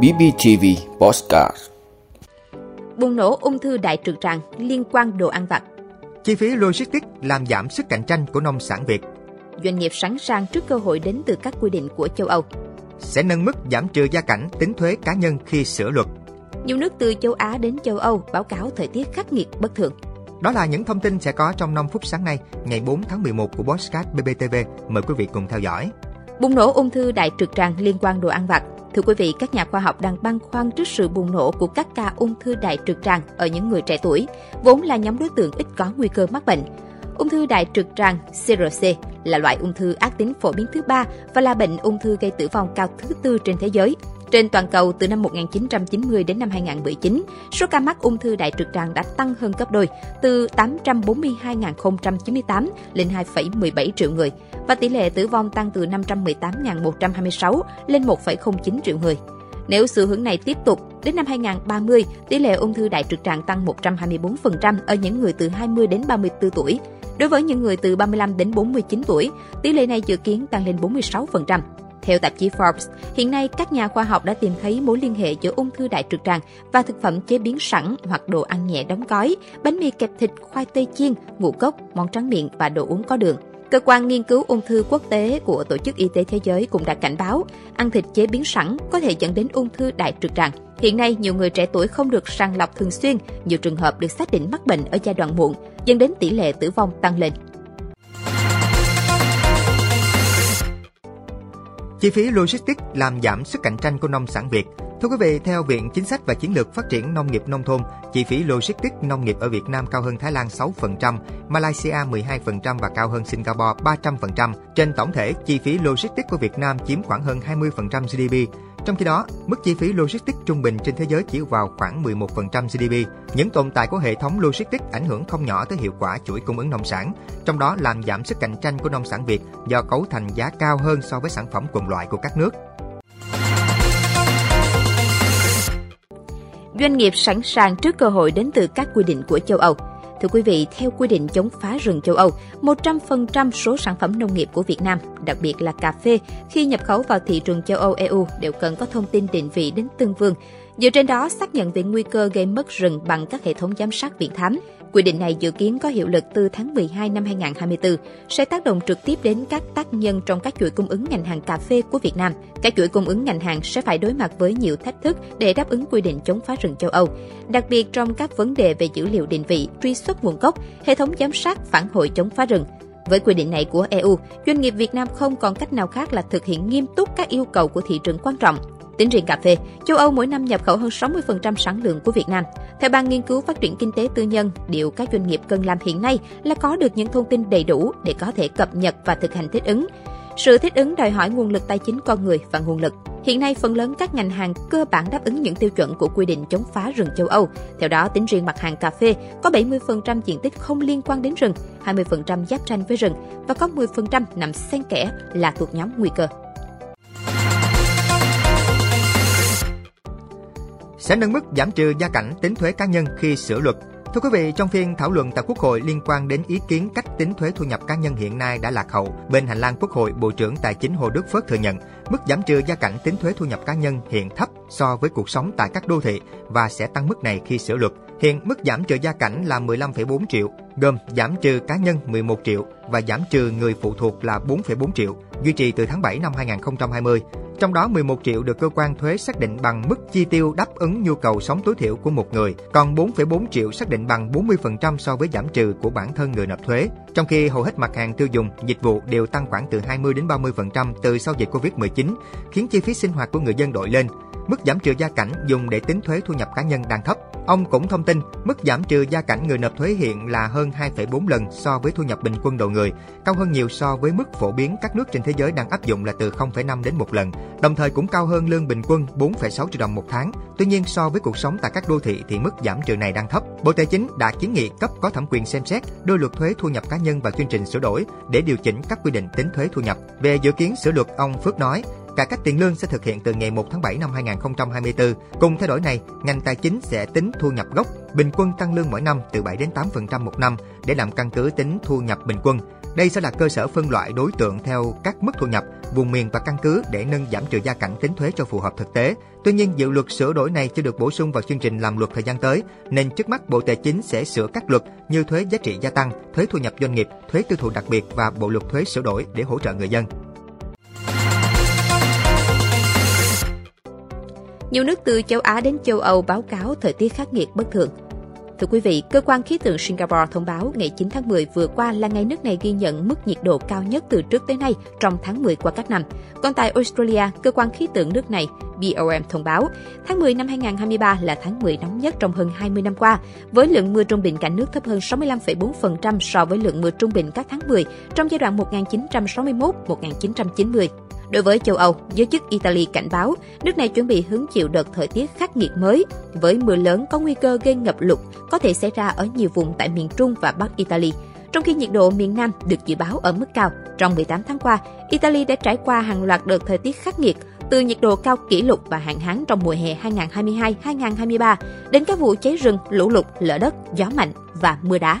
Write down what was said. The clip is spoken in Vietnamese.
BBTV Postcard Bùng nổ ung thư đại trực tràng liên quan đồ ăn vặt. Chi phí logistics làm giảm sức cạnh tranh của nông sản Việt. Doanh nghiệp sẵn sàng trước cơ hội đến từ các quy định của châu Âu. Sẽ nâng mức giảm trừ gia cảnh tính thuế cá nhân khi sửa luật. Nhiều nước từ châu Á đến châu Âu báo cáo thời tiết khắc nghiệt bất thường. Đó là những thông tin sẽ có trong 5 phút sáng nay, ngày 4 tháng 11 của Postcard BBTV. Mời quý vị cùng theo dõi. Bùng nổ ung thư đại trực tràng liên quan đồ ăn vặt. Thưa quý vị, các nhà khoa học đang băn khoăn trước sự bùng nổ của các ca ung thư đại trực tràng ở những người trẻ tuổi, vốn là nhóm đối tượng ít có nguy cơ mắc bệnh. Ung thư đại trực tràng CRC là loại ung thư ác tính phổ biến thứ ba và là bệnh ung thư gây tử vong cao thứ tư trên thế giới. Trên toàn cầu từ năm 1990 đến năm 2019, số ca mắc ung thư đại trực tràng đã tăng hơn gấp đôi, từ 842.098 lên 2,17 triệu người, và tỷ lệ tử vong tăng từ 518.126 lên 1,09 triệu người. Nếu xu hướng này tiếp tục, đến năm 2030, tỷ lệ ung thư đại trực tràng tăng 124% ở những người từ 20 đến 34 tuổi. Đối với những người từ 35 đến 49 tuổi, tỷ lệ này dự kiến tăng lên 46%. Theo tạp chí Forbes, hiện nay các nhà khoa học đã tìm thấy mối liên hệ giữa ung thư đại trực tràng và thực phẩm chế biến sẵn hoặc đồ ăn nhẹ đóng gói, bánh mì kẹp thịt, khoai tây chiên, ngũ cốc, món tráng miệng và đồ uống có đường. Cơ quan nghiên cứu ung thư quốc tế của Tổ chức Y tế Thế giới cũng đã cảnh báo ăn thịt chế biến sẵn có thể dẫn đến ung thư đại trực tràng. Hiện nay, nhiều người trẻ tuổi không được sàng lọc thường xuyên, nhiều trường hợp được xác định mắc bệnh ở giai đoạn muộn, dẫn đến tỷ lệ tử vong tăng lên. Chi phí logistics làm giảm sức cạnh tranh của nông sản Việt. Thưa quý vị, theo Viện Chính sách và Chiến lược Phát triển Nông nghiệp Nông thôn, chi phí logistics nông nghiệp ở Việt Nam cao hơn Thái Lan 6%, Malaysia 12% và cao hơn Singapore 300%. Trên tổng thể, chi phí logistics của Việt Nam chiếm khoảng hơn 20% GDP. Trong khi đó, mức chi phí logistics trung bình trên thế giới chỉ vào khoảng 11% GDP. Những tồn tại của hệ thống logistics ảnh hưởng không nhỏ tới hiệu quả chuỗi cung ứng nông sản, trong đó làm giảm sức cạnh tranh của nông sản Việt do cấu thành giá cao hơn so với sản phẩm cùng loại của các nước. Doanh nghiệp sẵn sàng trước cơ hội đến từ các quy định của châu Âu. Thưa quý vị, theo quy định chống phá rừng châu Âu, 100% số sản phẩm nông nghiệp của Việt Nam, đặc biệt là cà phê, khi nhập khẩu vào thị trường châu Âu EU đều cần có thông tin định vị đến từng vườn. Dựa trên đó, xác nhận về nguy cơ gây mất rừng bằng các hệ thống giám sát viễn thám. Quy định này dự kiến có hiệu lực từ tháng 12 năm 2024, sẽ tác động trực tiếp đến các tác nhân trong các chuỗi cung ứng ngành hàng cà phê của Việt Nam. Các chuỗi cung ứng ngành hàng sẽ phải đối mặt với nhiều thách thức để đáp ứng quy định chống phá rừng châu Âu, đặc biệt trong các vấn đề về dữ liệu định vị, truy xuất nguồn gốc, hệ thống giám sát phản hồi chống phá rừng. Với quy định này của EU, doanh nghiệp Việt Nam không còn cách nào khác là thực hiện nghiêm túc các yêu cầu của thị trường quan trọng Tính riêng cà phê, châu Âu mỗi năm nhập khẩu hơn 60% sản lượng của Việt Nam. Theo Ban Nghiên cứu Phát triển Kinh tế Tư nhân, điều các doanh nghiệp cần làm hiện nay là có được những thông tin đầy đủ để có thể cập nhật và thực hành thích ứng. Sự thích ứng đòi hỏi nguồn lực tài chính con người và nguồn lực. Hiện nay, phần lớn các ngành hàng cơ bản đáp ứng những tiêu chuẩn của quy định chống phá rừng châu Âu. Theo đó, tính riêng mặt hàng cà phê có 70% diện tích không liên quan đến rừng, 20% giáp tranh với rừng và có 10% nằm xen kẽ là thuộc nhóm nguy cơ. Sẽ nâng mức giảm trừ gia cảnh tính thuế cá nhân khi sửa luật. Thưa quý vị, trong phiên thảo luận tại Quốc hội liên quan đến ý kiến cách tính thuế thu nhập cá nhân hiện nay đã lạc hậu, bên hành lang Quốc hội, Bộ trưởng Tài chính Hồ Đức Phước thừa nhận mức giảm trừ gia cảnh tính thuế thu nhập cá nhân hiện thấp so với cuộc sống tại các đô thị và sẽ tăng mức này khi sửa luật. Hiện mức giảm trừ gia cảnh là 15,4 triệu, gồm giảm trừ cá nhân 11 triệu và giảm trừ người phụ thuộc là 4,4 triệu, duy trì từ tháng 7 năm 2020. Trong đó 11 triệu được cơ quan thuế xác định bằng mức chi tiêu đáp ứng nhu cầu sống tối thiểu của một người, còn 4,4 triệu xác định bằng 40% so với giảm trừ của bản thân người nộp thuế. Trong khi hầu hết mặt hàng tiêu dùng, dịch vụ đều tăng khoảng từ 20 đến 30% từ sau dịch Covid-19, khiến chi phí sinh hoạt của người dân đội lên. Mức giảm trừ gia cảnh dùng để tính thuế thu nhập cá nhân đang thấp. Ông cũng thông tin mức giảm trừ gia cảnh người nộp thuế hiện là hơn 2,4 lần so với thu nhập bình quân đầu người, cao hơn nhiều so với mức phổ biến các nước trên thế giới đang áp dụng là từ 0,5 đến 1 lần, đồng thời cũng cao hơn lương bình quân 4,6 triệu đồng một tháng. Tuy nhiên so với cuộc sống tại các đô thị thì mức giảm trừ này đang thấp. Bộ Tài chính đã kiến nghị cấp có thẩm quyền xem xét đưa luật thuế thu nhập cá nhân vào chương trình sửa đổi để điều chỉnh các quy định tính thuế thu nhập. Về dự kiến sửa luật, ông Phước nói Cải cách tiền lương sẽ thực hiện từ ngày 1 tháng 7 năm 2024. Cùng thay đổi này, ngành tài chính sẽ tính thu nhập gốc, bình quân tăng lương mỗi năm từ 7 đến 8% một năm để làm căn cứ tính thu nhập bình quân. Đây sẽ là cơ sở phân loại đối tượng theo các mức thu nhập, vùng miền và căn cứ để nâng giảm trừ gia cảnh tính thuế cho phù hợp thực tế. Tuy nhiên, dự luật sửa đổi này chưa được bổ sung vào chương trình làm luật thời gian tới, nên trước mắt Bộ Tài chính sẽ sửa các luật như thuế giá trị gia tăng, thuế thu nhập doanh nghiệp, thuế tiêu thụ đặc biệt và Bộ luật thuế sửa đổi để hỗ trợ người dân. Nhiều nước từ châu Á đến châu Âu báo cáo thời tiết khắc nghiệt bất thường. Thưa quý vị, cơ quan khí tượng Singapore thông báo ngày 9 tháng 10 vừa qua là ngày nước này ghi nhận mức nhiệt độ cao nhất từ trước tới nay trong tháng 10 qua các năm. Còn tại Australia, cơ quan khí tượng nước này BOM thông báo, tháng 10 năm 2023 là tháng 10 nóng nhất trong hơn 20 năm qua, với lượng mưa trung bình cả nước thấp hơn 65,4% so với lượng mưa trung bình các tháng 10 trong giai đoạn 1961-1990. Đối với châu Âu, giới chức Italy cảnh báo nước này chuẩn bị hứng chịu đợt thời tiết khắc nghiệt mới, với mưa lớn có nguy cơ gây ngập lụt có thể xảy ra ở nhiều vùng tại miền Trung và Bắc Italy. Trong khi nhiệt độ miền Nam được dự báo ở mức cao, trong 18 tháng qua, Italy đã trải qua hàng loạt đợt thời tiết khắc nghiệt, từ nhiệt độ cao kỷ lục và hạn hán trong mùa hè 2022-2023 đến các vụ cháy rừng, lũ lụt, lở đất, gió mạnh và mưa đá.